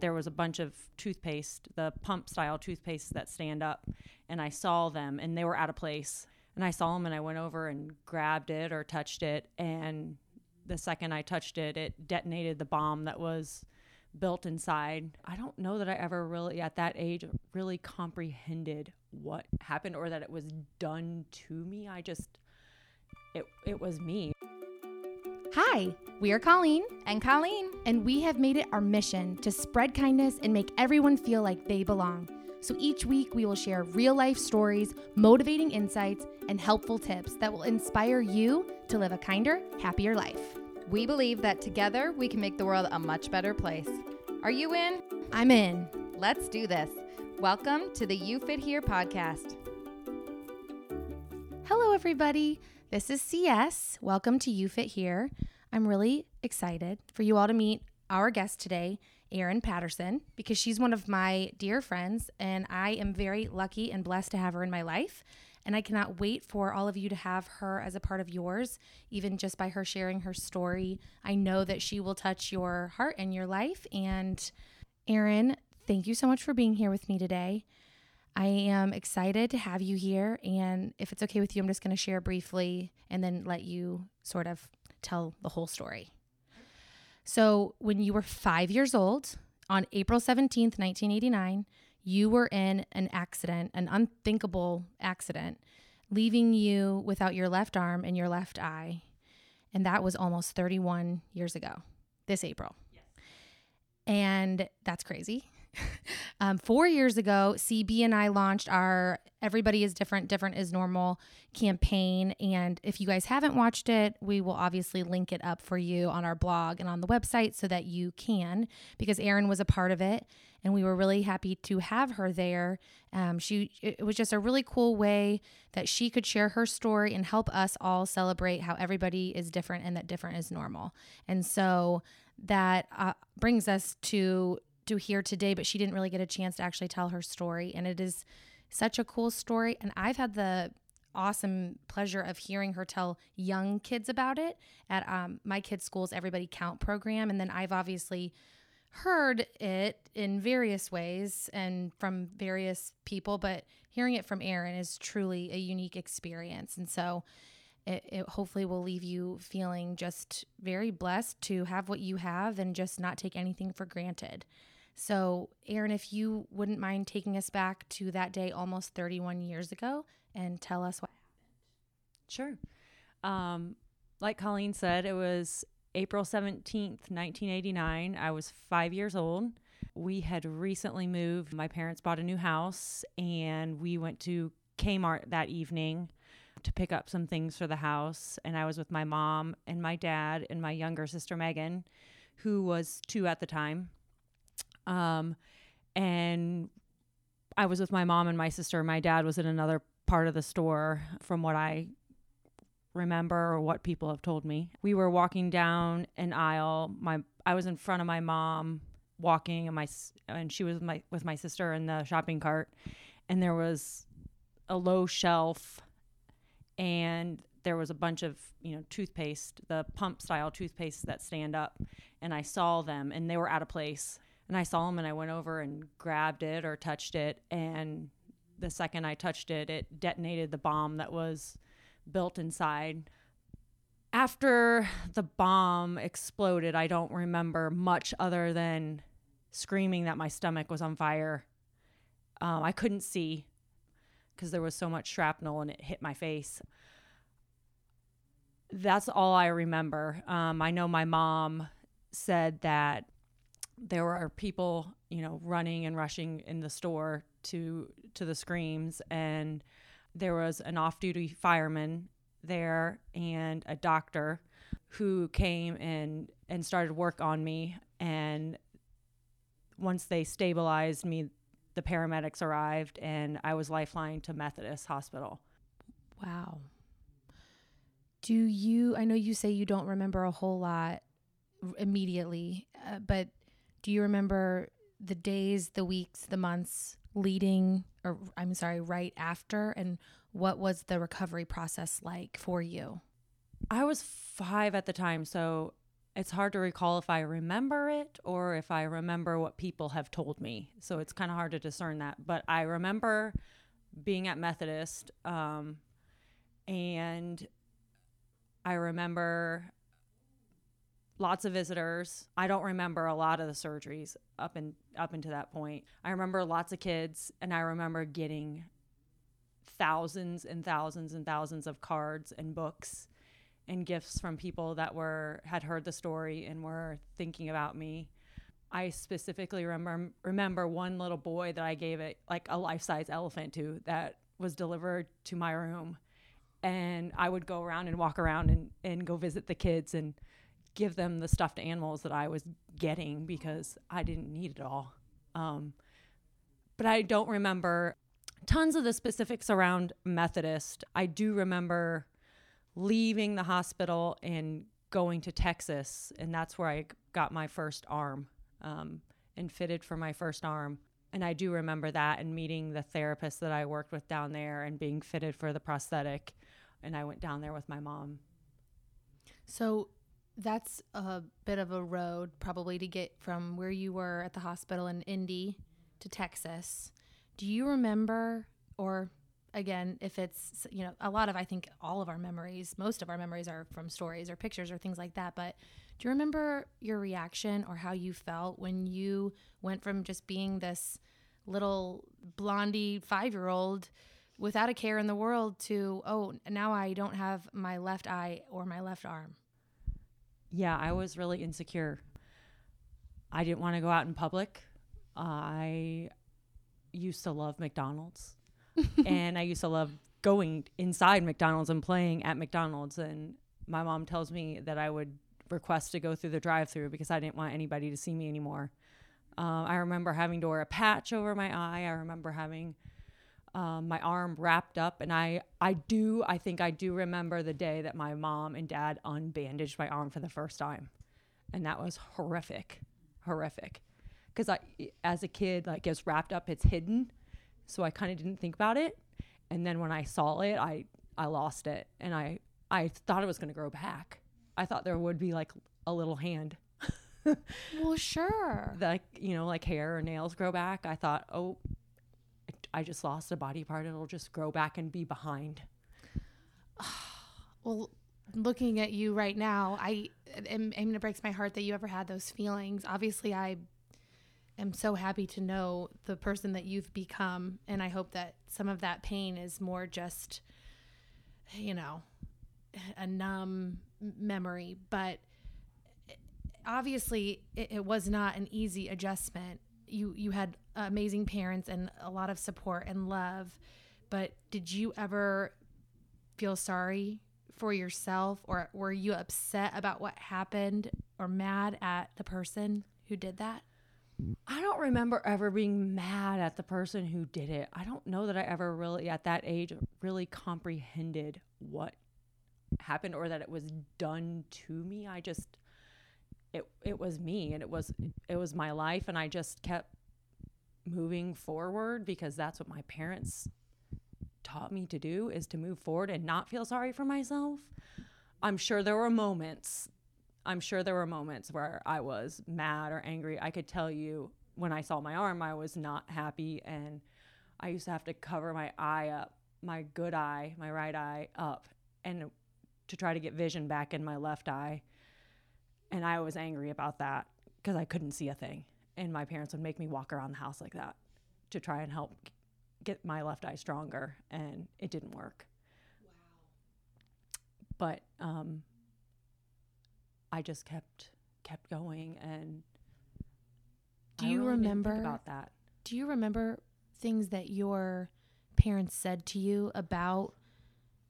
there was a bunch of toothpaste, the pump style toothpaste that stand up, and I saw them and they were out of place. And I saw them and I went over and grabbed it or touched it. And the second I touched it, it detonated the bomb that was built inside. I don't know that I ever really, at that age, really comprehended what happened or that it was done to me. I just, it, it was me. Hi, we are Colleen, and Colleen. and we have made it our mission to spread kindness and make everyone feel like they belong. So each week we will share real life stories, motivating insights, and helpful tips that will inspire you to live a kinder, happier life. We believe that together we can make the world a much better place. Are you in? I'm in. Let's do this. Welcome to the You Fit Here podcast. Hello, everybody. This is CS. Welcome to You Fit Here. I'm really excited for you all to meet our guest today, Erin Patterson, because she's one of my dear friends, and I am very lucky and blessed to have her in my life. And I cannot wait for all of you to have her as a part of yours, even just by her sharing her story. I know that she will touch your heart and your life. And Erin, thank you so much for being here with me today. I am excited to have you here. And if it's okay with you, I'm just going to share briefly and then let you sort of tell the whole story. So, when you were five years old, on April 17th, 1989, you were in an accident, an unthinkable accident, leaving you without your left arm and your left eye. And that was almost 31 years ago, this April. And that's crazy. um, four years ago, CB and I launched our Everybody is Different, Different is Normal campaign. And if you guys haven't watched it, we will obviously link it up for you on our blog and on the website so that you can, because Erin was a part of it. And we were really happy to have her there. Um, she it was just a really cool way that she could share her story and help us all celebrate how everybody is different and that different is normal. And so that uh, brings us to here today, but she didn't really get a chance to actually tell her story. And it is such a cool story. And I've had the awesome pleasure of hearing her tell young kids about it at um, my kids' school's Everybody Count program. And then I've obviously heard it in various ways and from various people, but hearing it from Erin is truly a unique experience. And so it, it hopefully will leave you feeling just very blessed to have what you have and just not take anything for granted. So, Erin, if you wouldn't mind taking us back to that day almost 31 years ago and tell us what Sure. Um, like Colleen said, it was April 17th, 1989. I was five years old. We had recently moved. My parents bought a new house, and we went to Kmart that evening to pick up some things for the house. And I was with my mom and my dad and my younger sister, Megan, who was two at the time. Um, and I was with my mom and my sister. My dad was in another part of the store, from what I remember or what people have told me. We were walking down an aisle. My I was in front of my mom walking, and my and she was with my with my sister in the shopping cart, and there was a low shelf, and there was a bunch of you know toothpaste, the pump style toothpaste that stand up, and I saw them, and they were out of place. And I saw him and I went over and grabbed it or touched it, and the second I touched it, it detonated the bomb that was built inside. After the bomb exploded, I don't remember much other than screaming that my stomach was on fire. Um, I couldn't see because there was so much shrapnel and it hit my face. That's all I remember. Um, I know my mom said that there were people, you know, running and rushing in the store to to the screams, and there was an off-duty fireman there and a doctor who came and and started work on me and once they stabilized me the paramedics arrived and I was lifeline to Methodist Hospital. Wow. Do you, I know you say you don't remember a whole lot immediately, uh, but do you remember the days, the weeks, the months leading, or I'm sorry, right after? And what was the recovery process like for you? I was 5 at the time, so it's hard to recall if I remember it or if I remember what people have told me. So it's kind of hard to discern that. But I remember being at Methodist, um, and I remember lots of visitors. I don't remember a lot of the surgeries up and up until that point. I remember lots of kids, and I remember getting thousands and thousands and thousands of cards and books and gifts from people that were had heard the story and were thinking about me. I specifically remember remember one little boy that I gave it like a life size elephant to that was delivered to my room, and I would go around and walk around and and go visit the kids and give them the stuffed animals that I was getting because I didn't need it all. Um, but I don't remember tons of the specifics around Methodist. I do remember leaving the hospital and going to Texas, and that's where I got my first arm um, and fitted for my first arm. And I do remember that and meeting the therapist that I worked with down there and being fitted for the prosthetic. And I went down there with my mom. So that's a bit of a road probably to get from where you were at the hospital in Indy to Texas. Do you remember or again, if it's, you know, a lot of, I think all of our memories, most of our memories are from stories or pictures or things like that. But do you remember your reaction or how you felt when you went from just being this little blondie five year old without a care in the world to, oh, now I don't have my left eye or my left arm? Yeah, I was really insecure. I didn't want to go out in public. I used to love McDonald's. and I used to love going inside McDonald's and playing at McDonald's. And my mom tells me that I would request to go through the drive-through because I didn't want anybody to see me anymore. Um, I remember having to wear a patch over my eye. I remember having um, my arm wrapped up, and I I do I think I do remember the day that my mom and dad unbandaged my arm for the first time, and that was horrific, horrific, because I as a kid like it's wrapped up, it's hidden, so I kind of didn't think about it, and then when I saw it, I I lost it, and I I thought it was going to grow back. I thought there would be like a little hand. well, sure. Like you know, like hair or nails grow back. I thought, oh, I just lost a body part. It'll just grow back and be behind. well, looking at you right now, I am, I mean, it breaks my heart that you ever had those feelings. Obviously, I am so happy to know the person that you've become, and I hope that some of that pain is more just, you know, a numb memory. But eh, obviously, it, it was not an easy adjustment. You you had amazing parents and a lot of support and love. But did you ever feel sorry for yourself or were you upset about what happened or mad at the person who did that? I don't remember ever being mad at the person who did it. I don't know that I ever really, at that age, really comprehended what happened or that it was done to me. I just, it, it was me and it was, it was my life. And I just kept moving forward because that's what my parents taught me to do is to move forward and not feel sorry for myself. I'm sure there were moments I'm sure there were moments where I was mad or angry. I could tell you when I saw my arm I was not happy and I used to have to cover my eye up, my good eye, my right eye up and to try to get vision back in my left eye. And I was angry about that because I couldn't see a thing and my parents would make me walk around the house like that to try and help get my left eye stronger and it didn't work. Wow. But um, i just kept kept going and do you really remember about that. do you remember things that your parents said to you about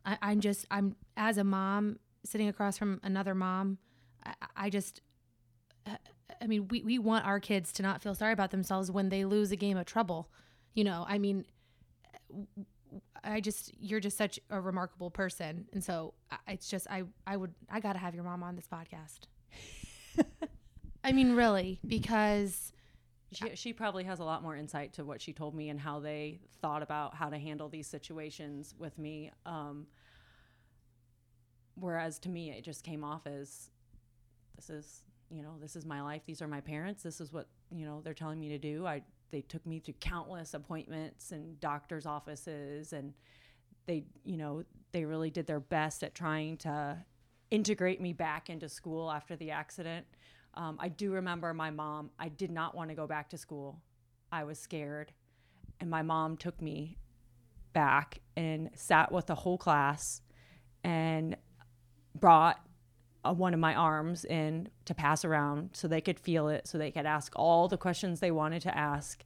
I, i'm just i'm as a mom sitting across from another mom I, I just I mean, we, we want our kids to not feel sorry about themselves when they lose a game of trouble. You know, I mean, I just, you're just such a remarkable person. And so it's just, I, I would, I got to have your mom on this podcast. I mean, really, because she, she probably has a lot more insight to what she told me and how they thought about how to handle these situations with me. Um, whereas to me, it just came off as this is you know this is my life these are my parents this is what you know they're telling me to do. I they took me to countless appointments and doctors offices and they you know they really did their best at trying to integrate me back into school after the accident. Um, i do remember my mom i did not want to go back to school. I was scared. And my mom took me back and sat with the whole class and brought uh, one of my arms in to pass around so they could feel it, so they could ask all the questions they wanted to ask.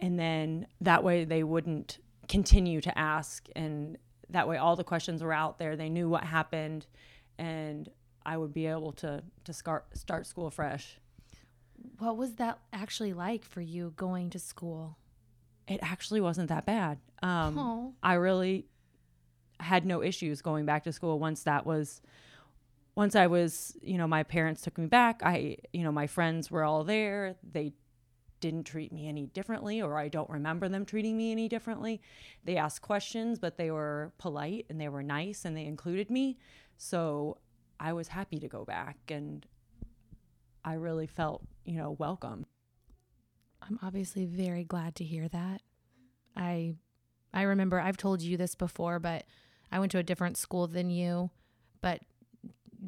And then that way they wouldn't continue to ask. And that way all the questions were out there. They knew what happened. And I would be able to, to start, start school fresh. What was that actually like for you going to school? It actually wasn't that bad. Um. I really had no issues going back to school once that was once I was, you know, my parents took me back. I, you know, my friends were all there. They didn't treat me any differently or I don't remember them treating me any differently. They asked questions, but they were polite and they were nice and they included me. So I was happy to go back and I really felt, you know, welcome. I'm obviously very glad to hear that. I I remember I've told you this before, but I went to a different school than you, but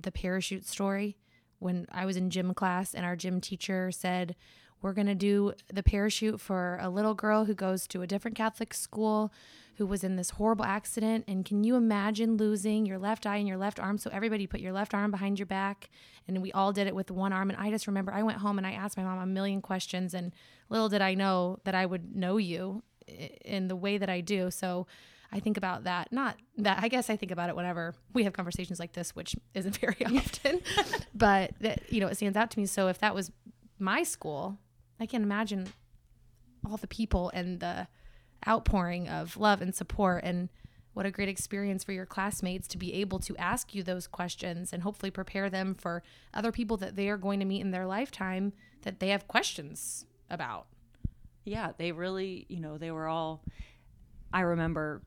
the parachute story when I was in gym class and our gym teacher said we're going to do the parachute for a little girl who goes to a different Catholic school who was in this horrible accident. And can you imagine losing your left eye and your left arm? So everybody put your left arm behind your back. And we all did it with one arm. And I just remember I went home and I asked my mom a million questions and little did I know that I would know you in the way that I do. So I think about that not that I guess I think about it whenever we have conversations like this which isn't very often but that you know it stands out to me so if that was my school I can imagine all the people and the outpouring of love and support and what a great experience for your classmates to be able to ask you those questions and hopefully prepare them for other people that they are going to meet in their lifetime that they have questions about. yeah they really you know they were all i remember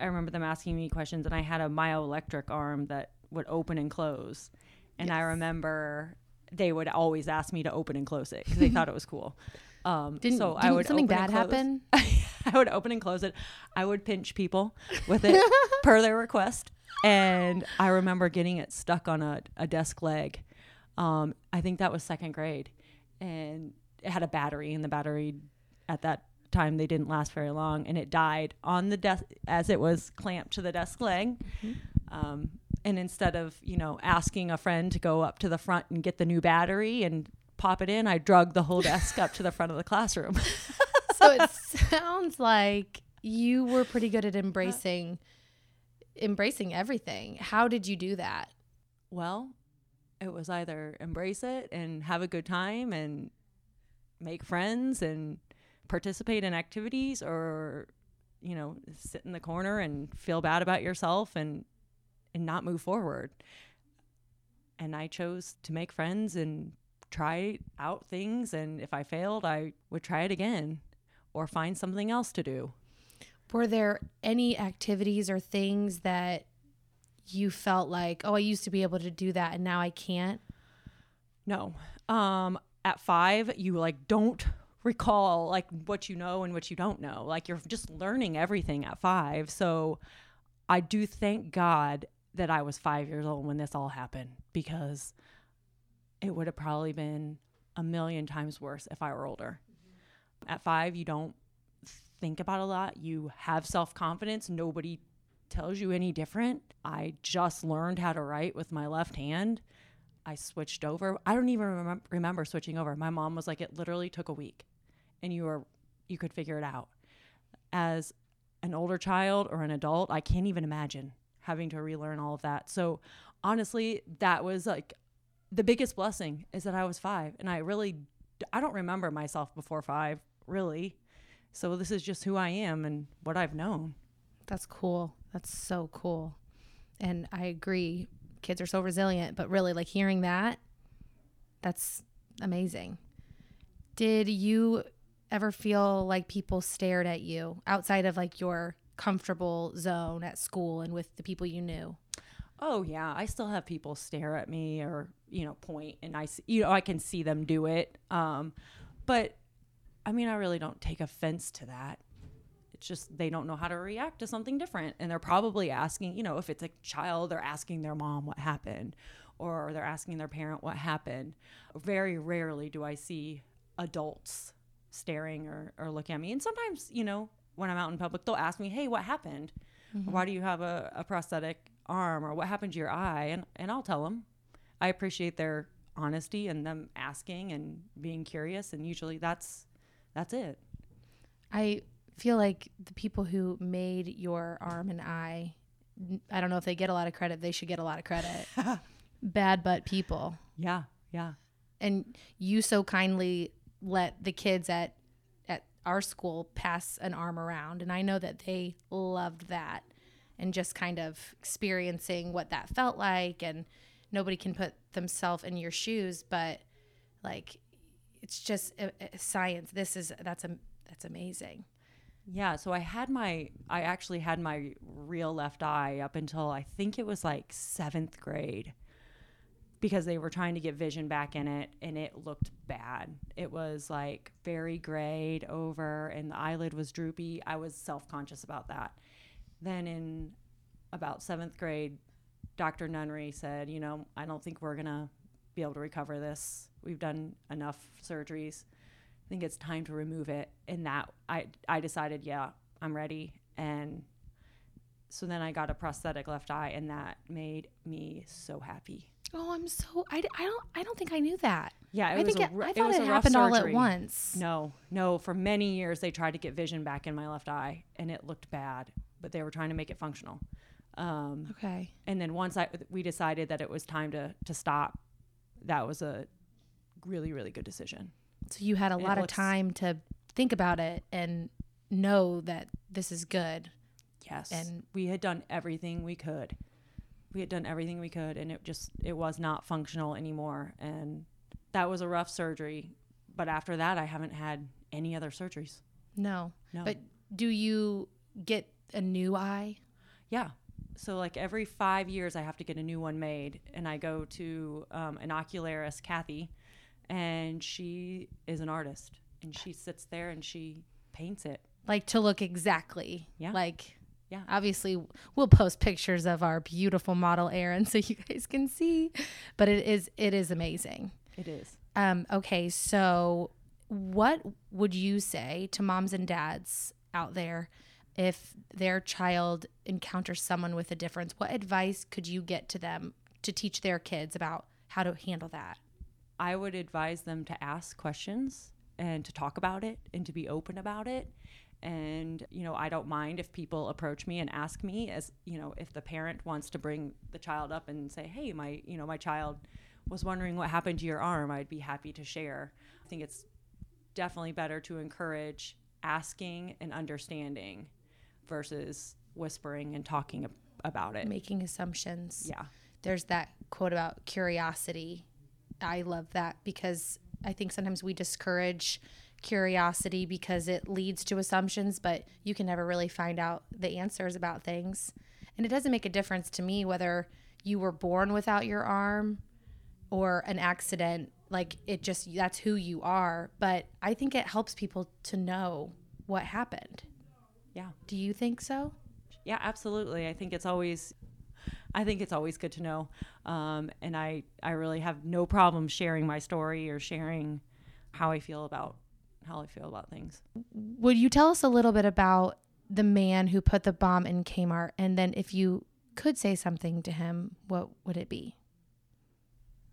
i remember them asking me questions and i had a myoelectric arm that would open and close and i remember they would always ask me to open and close it because they thought it was cool um Didn't, so i didn't would something open and bad close- happen? I would open and close it. I would pinch people with it per their request. And I remember getting it stuck on a, a desk leg. Um, I think that was second grade. And it had a battery, and the battery at that time they didn't last very long. And it died on the desk as it was clamped to the desk leg. Um, and instead of, you know, asking a friend to go up to the front and get the new battery and pop it in, I drug the whole desk up to the front of the classroom. so it sounds like you were pretty good at embracing embracing everything. How did you do that? Well, it was either embrace it and have a good time and make friends and participate in activities or you know, sit in the corner and feel bad about yourself and and not move forward. And I chose to make friends and try out things and if I failed, I would try it again or find something else to do. Were there any activities or things that you felt like, oh, I used to be able to do that and now I can't? No. Um at 5 you like don't recall like what you know and what you don't know. Like you're just learning everything at 5. So I do thank God that I was 5 years old when this all happened because it would have probably been a million times worse if I were older. At 5 you don't think about a lot. You have self-confidence. Nobody tells you any different. I just learned how to write with my left hand. I switched over. I don't even remem- remember switching over. My mom was like, it literally took a week, and you were you could figure it out. As an older child or an adult, I can't even imagine having to relearn all of that. So honestly, that was like the biggest blessing is that I was five, and I really I don't remember myself before five really. So this is just who I am and what I've known. That's cool. That's so cool. And I agree. Kids are so resilient, but really, like hearing that, that's amazing. Did you ever feel like people stared at you outside of like your comfortable zone at school and with the people you knew? Oh yeah, I still have people stare at me or you know, point and I, you know, I can see them do it. Um, but I mean, I really don't take offense to that. It's just they don't know how to react to something different. And they're probably asking, you know, if it's a child, they're asking their mom what happened or they're asking their parent what happened. Very rarely do I see adults staring or, or looking at me. And sometimes, you know, when I'm out in public, they'll ask me, hey, what happened? Or Why do you have a, a prosthetic arm? Or what happened to your eye? And, and I'll tell them. I appreciate their honesty and them asking and being curious. And usually that's that's it. I feel like the people who made your arm and eye, I don't know if they get a lot of credit. They should get a lot of credit. Bad butt people. Yeah, yeah. And you so kindly let the kids at at our school pass an arm around. And I know that they loved that and just kind of experiencing what that felt like. And nobody can put themselves in your shoes but like it's just uh, uh, science. This is that's a that's amazing. Yeah, so I had my I actually had my real left eye up until I think it was like 7th grade because they were trying to get vision back in it and it looked bad. It was like very grayed over and the eyelid was droopy. I was self-conscious about that. Then in about 7th grade, Dr. Nunnery said, "You know, I don't think we're going to be able to recover this. We've done enough surgeries. I think it's time to remove it. And that I I decided, yeah, I'm ready. And so then I got a prosthetic left eye, and that made me so happy. Oh, I'm so I, I don't I don't think I knew that. Yeah, it I was think it, I it thought was it, rough happened all at once. No, no. For many years, they tried to get vision back in my left eye, and it looked bad. But they were trying to make it functional. Um, Okay. and then once I we decided that it was time to to stop, that was a really really good decision. So you had a It lot of looks- time to think about it and know that this is good. Yes. And- And we had done everything we could. We had done everything we could and it just it was not functional anymore and that was a rough surgery, but after that I haven't had any other surgeries. No. No. But do you get a new eye? yeah. So like every 5 years I have to get a new one made and I go to um, an ocularist, Kathy, and she is an artist and she sits there and she paints it. Like to look exactly Yeah. like Yeah. Obviously, we'll post pictures of our beautiful model Erin so you guys can see. But it is it is amazing. It is. Um, okay, so what would you say to moms and dads out there if their child encounters someone with a difference? What advice could you get to them to teach their kids about how to handle that? I would advise them to ask questions and to talk about it and to be open about it. And, you know, I don't mind if people approach me and ask me as, you know, if the parent wants to bring the child up and say, hey, my, you know, my child was wondering what happened to your arm, I'd be happy to share. I think it's definitely better to encourage asking and understanding versus whispering and talking ab- about it. Making assumptions. Yeah. There's that quote about curiosity. I love that because I think sometimes we discourage curiosity because it leads to assumptions, but you can never really find out the answers about things. And it doesn't make a difference to me whether you were born without your arm or an accident. Like it just, that's who you are. But I think it helps people to know what happened. Yeah. Do you think so? Yeah, absolutely. I think it's always, I think it's always good to know, um, and I I really have no problem sharing my story or sharing how I feel about how I feel about things. Would you tell us a little bit about the man who put the bomb in Kmart? And then if you could say something to him, what would it be?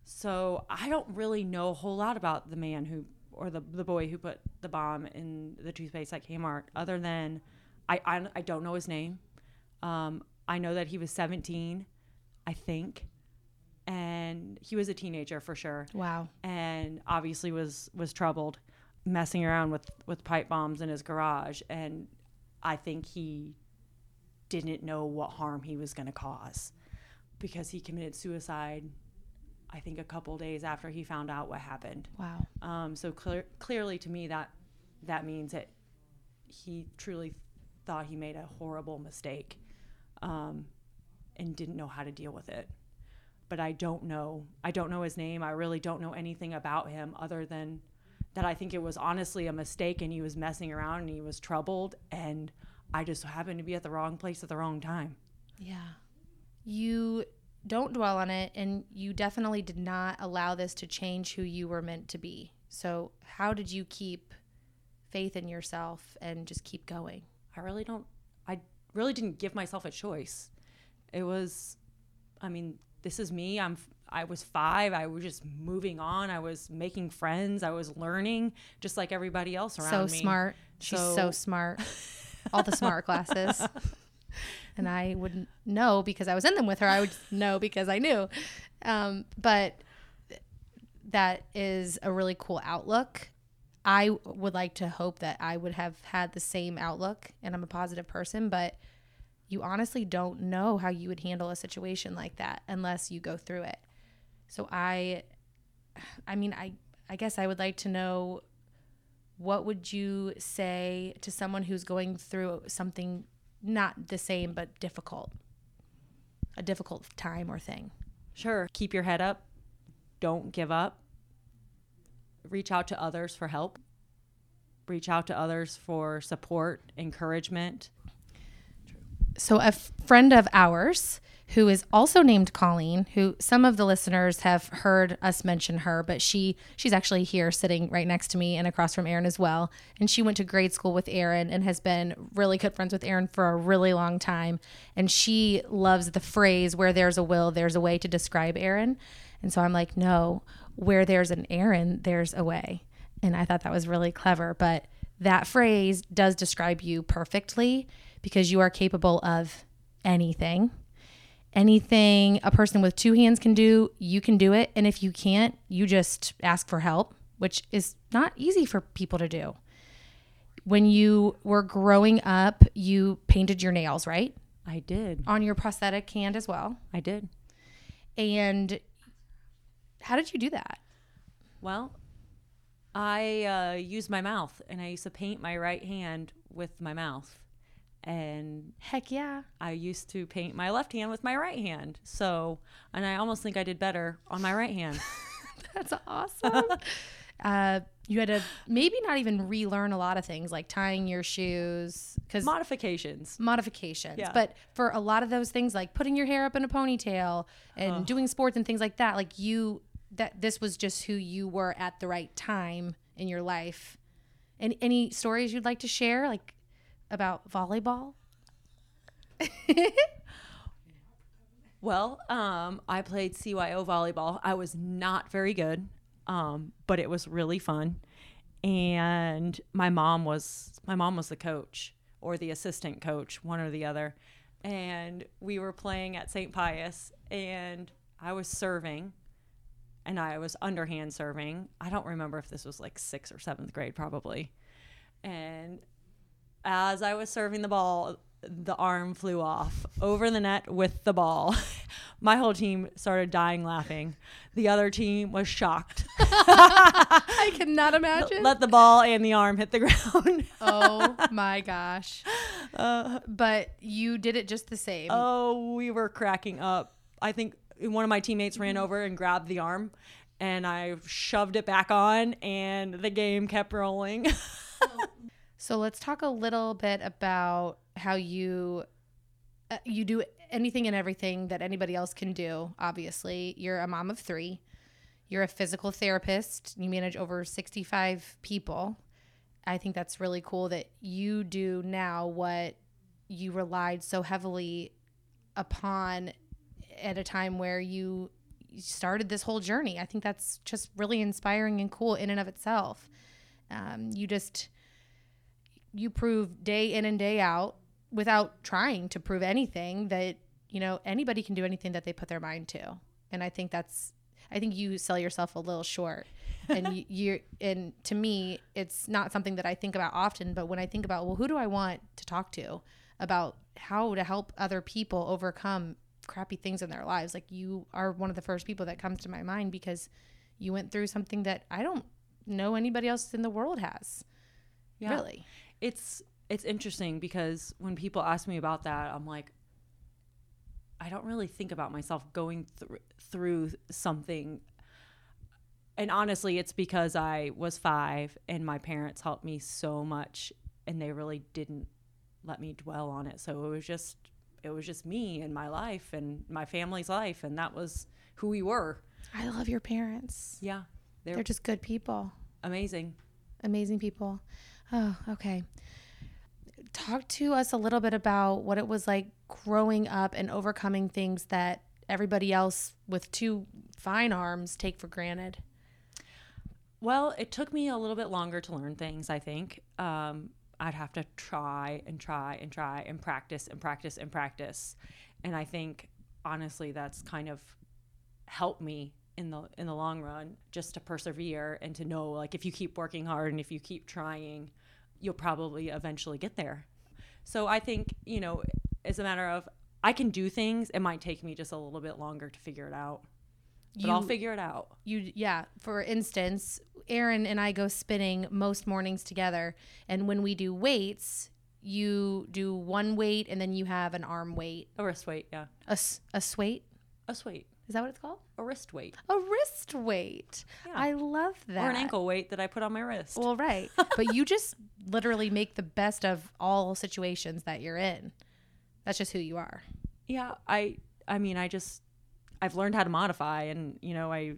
So I don't really know a whole lot about the man who or the the boy who put the bomb in the toothpaste at Kmart, other than I I, I don't know his name. Um, I know that he was 17, I think, and he was a teenager for sure. Wow. and obviously was was troubled messing around with with pipe bombs in his garage and i think he didn't know what harm he was going to cause because he committed suicide i think a couple days after he found out what happened Wow. um, so clear, clearly to me that that means that he truly thought he made a horrible mistake um, and didn't know how to deal with it but I don't know. I don't know his name. I really don't know anything about him other than that I think it was honestly a mistake and he was messing around and he was troubled and I just happened to be at the wrong place at the wrong time. Yeah. You don't dwell on it and you definitely did not allow this to change who you were meant to be. So, how did you keep faith in yourself and just keep going? I really don't I really didn't give myself a choice. It was I mean, this is me. I'm I was 5. I was just moving on. I was making friends. I was learning just like everybody else around so me. smart. She's so, So- smart. All the smart classes. and I wouldn't know because I was in them with her. I would know because I knew. Um, but that is a really cool outlook. I would like to hope that I would have had the same outlook and I'm a positive person, but you honestly don't know how you would handle a situation like that unless you go through it. So I I mean I I guess I would like to know what would you say to someone who's going through something not the same but difficult? A difficult time or thing. Sure. Keep your head up. Don't give up. Reach out to others for help. Reach out to others for support, encouragement. So, a f- friend of ours who is also named Colleen, who some of the listeners have heard us mention her, but she she's actually here sitting right next to me and across from Erin as well. And she went to grade school with Erin and has been really good friends with Erin for a really long time. And she loves the phrase "where there's a will, there's a way" to describe Erin. And so I'm like, no, where there's an Erin, there's a way. And I thought that was really clever. But that phrase does describe you perfectly because you are capable of anything. Anything a person with two hands can do, you can do it. And if you can't, you just ask for help, which is not easy for people to do. When you were growing up, you painted your nails, right? I did. On your prosthetic hand as well. I did. And how did you do that? Well, I uh, used my mouth and I used to paint my right hand with my mouth. And Heck yeah. I used to paint my left hand with my right hand. So, and I almost think I did better on my right hand. That's awesome. uh, you had to maybe not even relearn a lot of things like tying your shoes because Modifications. modifications. Yeah. But for a lot of those things, like putting your hair up in a ponytail and doing sports and things like that, like you, that this was just who you were at the right time in your life. And any stories you'd like to share, like about volleyball? Well, um, I played CYO volleyball. I was not very good, um, but it was really fun. And my mom was my mom was the coach or the assistant coach, one or the other. And we were playing at St. Pius, and I was serving, and I was underhand serving. I don't remember if this was like sixth or seventh grade, probably. And as I was serving the ball, the arm flew off over the net with the ball. My whole team started dying laughing. The other team was shocked. I cannot imagine. Let the ball and the arm hit the ground. oh my gosh. Uh, but you did it just the same. oh, we were cracking up. I think one of my teammates ran over and grabbed the arm, and I shoved it back on, and the game kept rolling. Oh. So let's talk a little bit about how you uh, you do anything and everything that anybody else can do. Obviously, you're a mom of 3. You're a physical therapist. You manage over 65 people. I think that's really cool that you do now what you relied so heavily upon at a time where you started this whole journey. I think that's just really inspiring and cool in and of itself. Um, you just you prove day in and day out without trying to prove anything that you know anybody can do anything that they put their mind to. And i think that's i think you sell yourself a little short. And you, you're and to me it's not something that i think about often but when i think about well who do i want to talk to about how to help other people overcome crappy things in their lives? Like you are one of the first people that comes to my mind because you went through something that i don't know anybody else in the world has. Yeah. really it's it's interesting because when people ask me about that, I'm like, I don't really think about myself going through through something. And honestly, it's because I was five and my parents helped me so much, and they really didn't let me dwell on it. So it was just it was just me and my life and my family's life, and that was who we were. I love your parents. Yeah, they're, They're just good people, amazing. amazing people. Oh, okay. Talk to us a little bit about what it was like growing up and overcoming things that everybody else with two fine arms take for granted. Well, it took me a little bit longer to learn things, I think. Um, I'd have to try and try and try and practice and practice and practice. And I think honestly that's kind of helped me in the in the long run just to persevere and to know like if you keep working hard and if you keep trying, you'll probably eventually get there. So I think, you know, it's a matter of I can do things. It might take me just a little bit longer to figure it out. But I'll figure it out. you yeah for instance Erin and i go spinning most mornings together and when we do weights you do one weight and then you have an arm weight Or A wrist weight, yeah. a a sweight A weight. Is that what it's called A wrist weight. a wrist weight Yeah. i love that or an ankle weight that I put on my wrist. well right but you just literally make the best of all situations that you're in that's just who you are yeah, I I mean, I just I've learned how to modify and, you know, I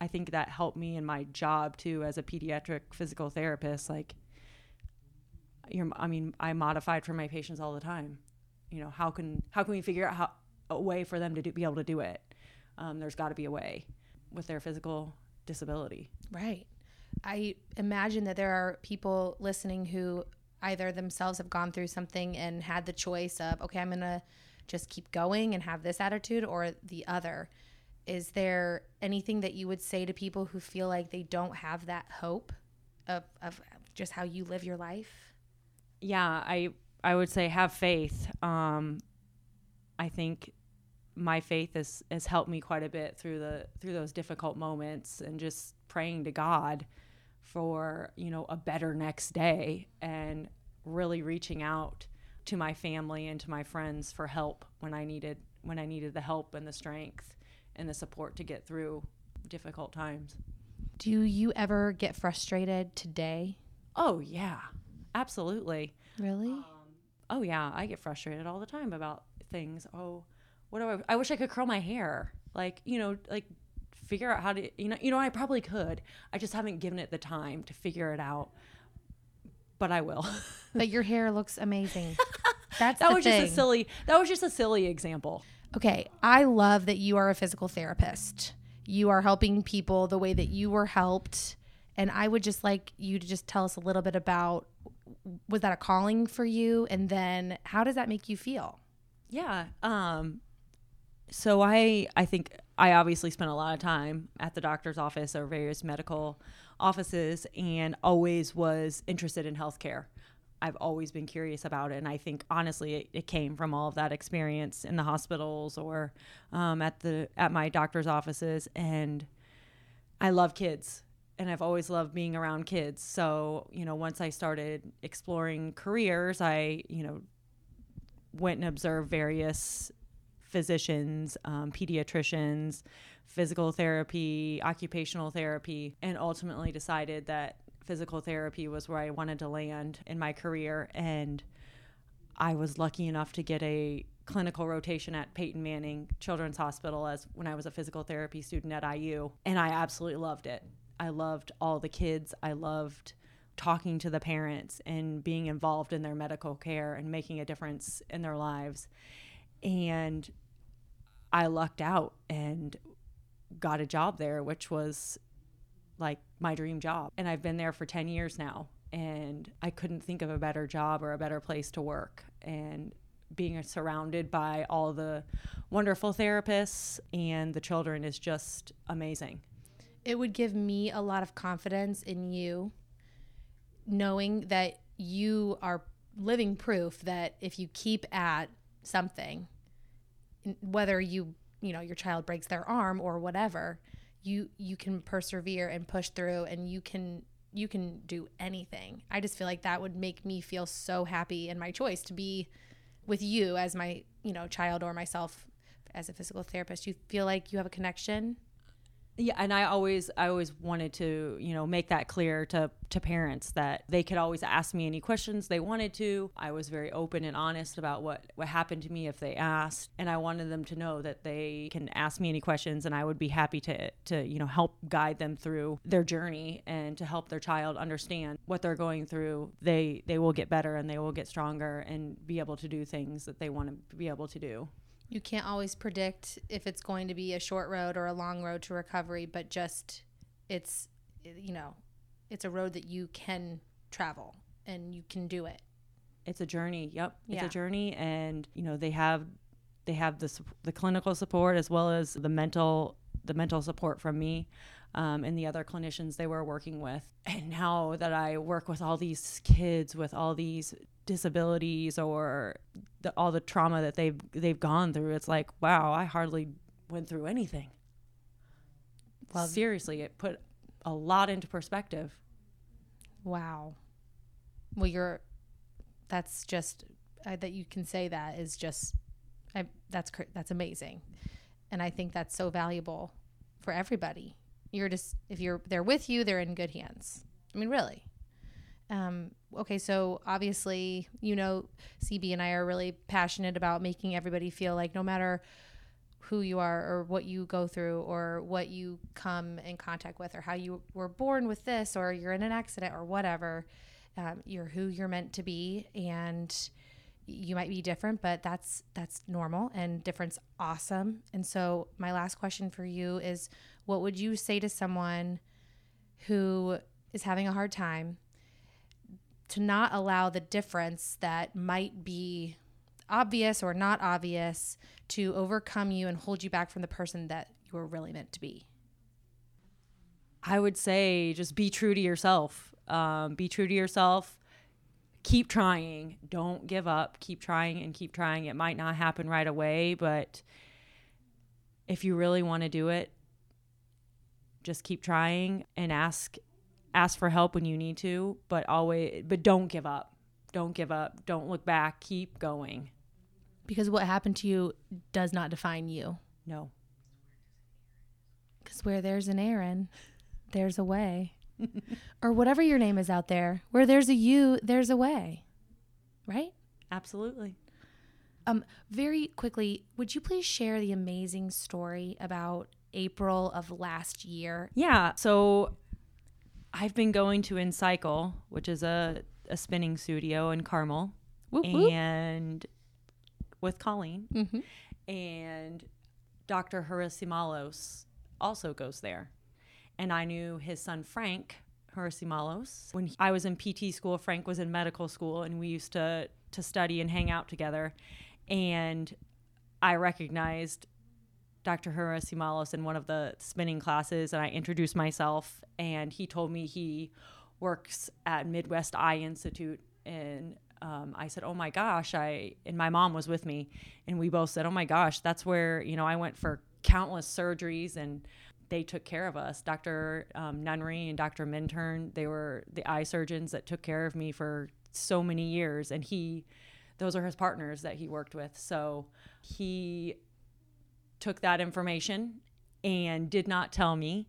I think that helped me in my job too as a pediatric physical therapist like you're I mean, I modified for my patients all the time. You know, how can how can we figure out how a way for them to do, be able to do it? Um, there's got to be a way with their physical disability. Right. I imagine that there are people listening who either themselves have gone through something and had the choice of, okay, I'm going to just keep going and have this attitude or the other. Is there anything that you would say to people who feel like they don't have that hope of, of just how you live your life? yeah i i would say have faith um i think my faith has has helped me quite a bit through the through those difficult moments and just praying to god for you know a better next day and really reaching out to my family and to my friends for help when i needed when i needed the help and the strength and the support to get through difficult times Do you ever get frustrated today? oh yeah absolutely Really? Um, oh yeah, I get frustrated all the time about things. Oh, what do I? I wish I could curl my hair. Like you know, like figure out how to. You know, you know, I probably could. I just haven't given it the time to figure it out. But I will. but your hair looks amazing. That's that was thing. just a silly. That was just a silly example. Okay, I love that you are a physical therapist. You are helping people the way that you were helped. And I would just like you to just tell us a little bit about was that a calling for you? And then how does that make you feel? Yeah. Um so I I think I obviously spent a lot of time at the doctor's office or various medical offices and always was interested in healthcare. I've always been curious about it and I think honestly it, it came from all of that experience in the hospitals or um, at the at my doctor's offices and I love kids and I've always loved being around kids. So, you know, once I started exploring careers, I, you know, went and observed various physicians, um, pediatricians, physical therapy, occupational therapy, and ultimately decided that physical therapy was where I wanted to land in my career. And I was lucky enough to get a clinical rotation at Peyton Manning Children's Hospital as when I was a physical therapy student at IU, and I absolutely loved it. I loved all the kids. I loved talking to the parents and being involved in their medical care and making a difference in their lives. And I lucked out and got a job there, which was like my dream job. And I've been there for 10 years now. And I couldn't think of a better job or a better place to work. And being surrounded by all the wonderful therapists and the children is just amazing. It would give me a lot of confidence in you knowing that you are living proof that if you keep at something whether you you know your child breaks their arm or whatever you you can persevere and push through and you can you can do anything i just feel like that would make me feel so happy in my choice to be with you as my you know, child or myself as a physical therapist, you feel like you have a connection? Yeah, and I always I always wanted to, you know, make that clear to to parents that they could always ask me any questions they wanted to. I was very open and honest about what what happened to me if they asked, and I wanted them to know that they can ask me any questions and I would be happy to to, you know, help guide them through their journey and to help their child understand what they're going through. They they will get better and they will get stronger and be able to do things that they want to be able to do. You can't always predict if it's going to be a short road or a long road to recovery, but just it's, you know, it's a road that you can travel and you can do it. It's a journey. Yep, it's Yeah. a journey, and you know they have they have the the clinical support as well as the mental the mental support from me um, and the other clinicians they were working with. And now that I work with all these kids with all these disabilities or the, all the trauma that they've they've gone through, it's like wow, I hardly went through anything. Love- Seriously, it put a lot into perspective. Wow. Well, you're, that's just, uh, that you can say that is just, I, that's, cr- that's amazing. And I think that's so valuable for everybody. You're just, if you're, they're with you, they're in good hands. I mean, really. Um, okay, so obviously, you know, CB and I are really passionate about making everybody feel like no matter who you are or what you go through or what you come in contact with or how you were born with this or you're in an accident or whatever, um, you're who you're meant to be and you might be different but that's that's normal and difference awesome. And so my last question for you is what would you say to someone who is having a hard time to not allow the difference that might be obvious or not obvious to overcome you and hold you back from the person that you were really meant to be. I would say just be true to yourself. Um, be true to yourself. Keep trying. Don't give up. Keep trying and keep trying. It might not happen right away, but if you really want to do it, just keep trying and ask ask for help when you need to, but always but don't give up. Don't give up. Don't look back. Keep going. Because what happened to you does not define you. No. Because where there's an Erin, there's a way. or whatever your name is out there, where there's a you, there's a way. Right? Absolutely. Um, very quickly, would you please share the amazing story about April of last year? Yeah. So I've been going to Encycle, which is a, a spinning studio in Carmel, Whoop, whoop. and with Colleen. Mm-hmm. And Dr. Harisimalos also goes there. And I knew his son, Frank Harisimalos. When I was in PT school, Frank was in medical school, and we used to, to study and hang out together. And I recognized Dr. Harisimalos in one of the spinning classes, and I introduced myself, and he told me he works at Midwest Eye Institute. And um, I said, "Oh my gosh!" I and my mom was with me, and we both said, "Oh my gosh, that's where you know I went for countless surgeries and." They took care of us. Dr. Um, and Dr. Minturn, they were the eye surgeons that took care of me for so many years. And he, those are his partners that he worked with. So he took that information and did not tell me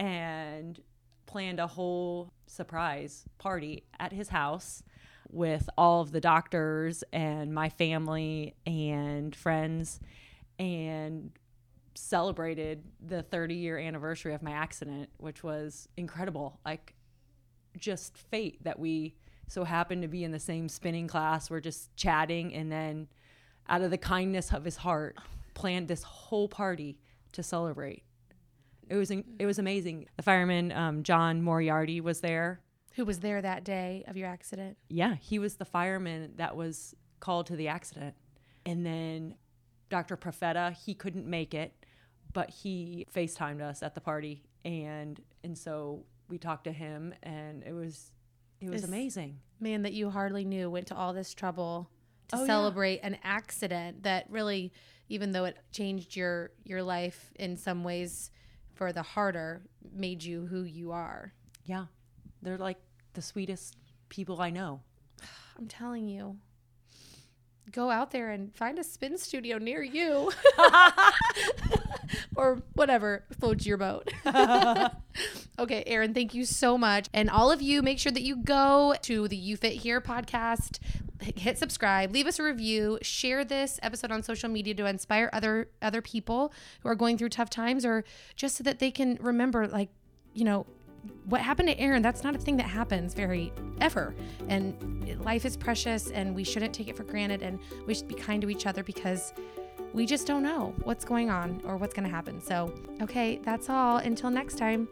and planned a whole surprise party at his house with all of the doctors and my family and friends and celebrated the 30 year anniversary of my accident which was incredible. Like just fate that we so happened to be in the same spinning class we're just chatting and then out of the kindness of his heart planned this whole party to celebrate. It was it was amazing. The fireman um, john moriarty was there. Who was there that day of your accident? yeah he was the fireman that was called to the accident. And then dr profeta he couldn't make it but he facetimed us at the party. And and so we talked to him and it was it was Is- amazing. Man that you hardly knew went to all this trouble to Oh, yeah. celebrate an accident that really, even though it changed your your life in some ways for the harder, made you who you are. yeah they're like the sweetest people i know I'm telling you. Go out there and find a spin studio near you or whatever floats your boat. okay, Erin, thank you so much. And all of you, make sure that you go to the You Fit Here podcast, hit subscribe, leave us a review, share this episode on social media to inspire other other people who are going through tough times or just so that they can remember like, you know, what happened to Erin, that's not a thing that happens very ever. And life is precious and we shouldn't take it for granted and we should be kind to each other because we just don't know what's going on or what's going to happen. So, okay, that's all. Until next time.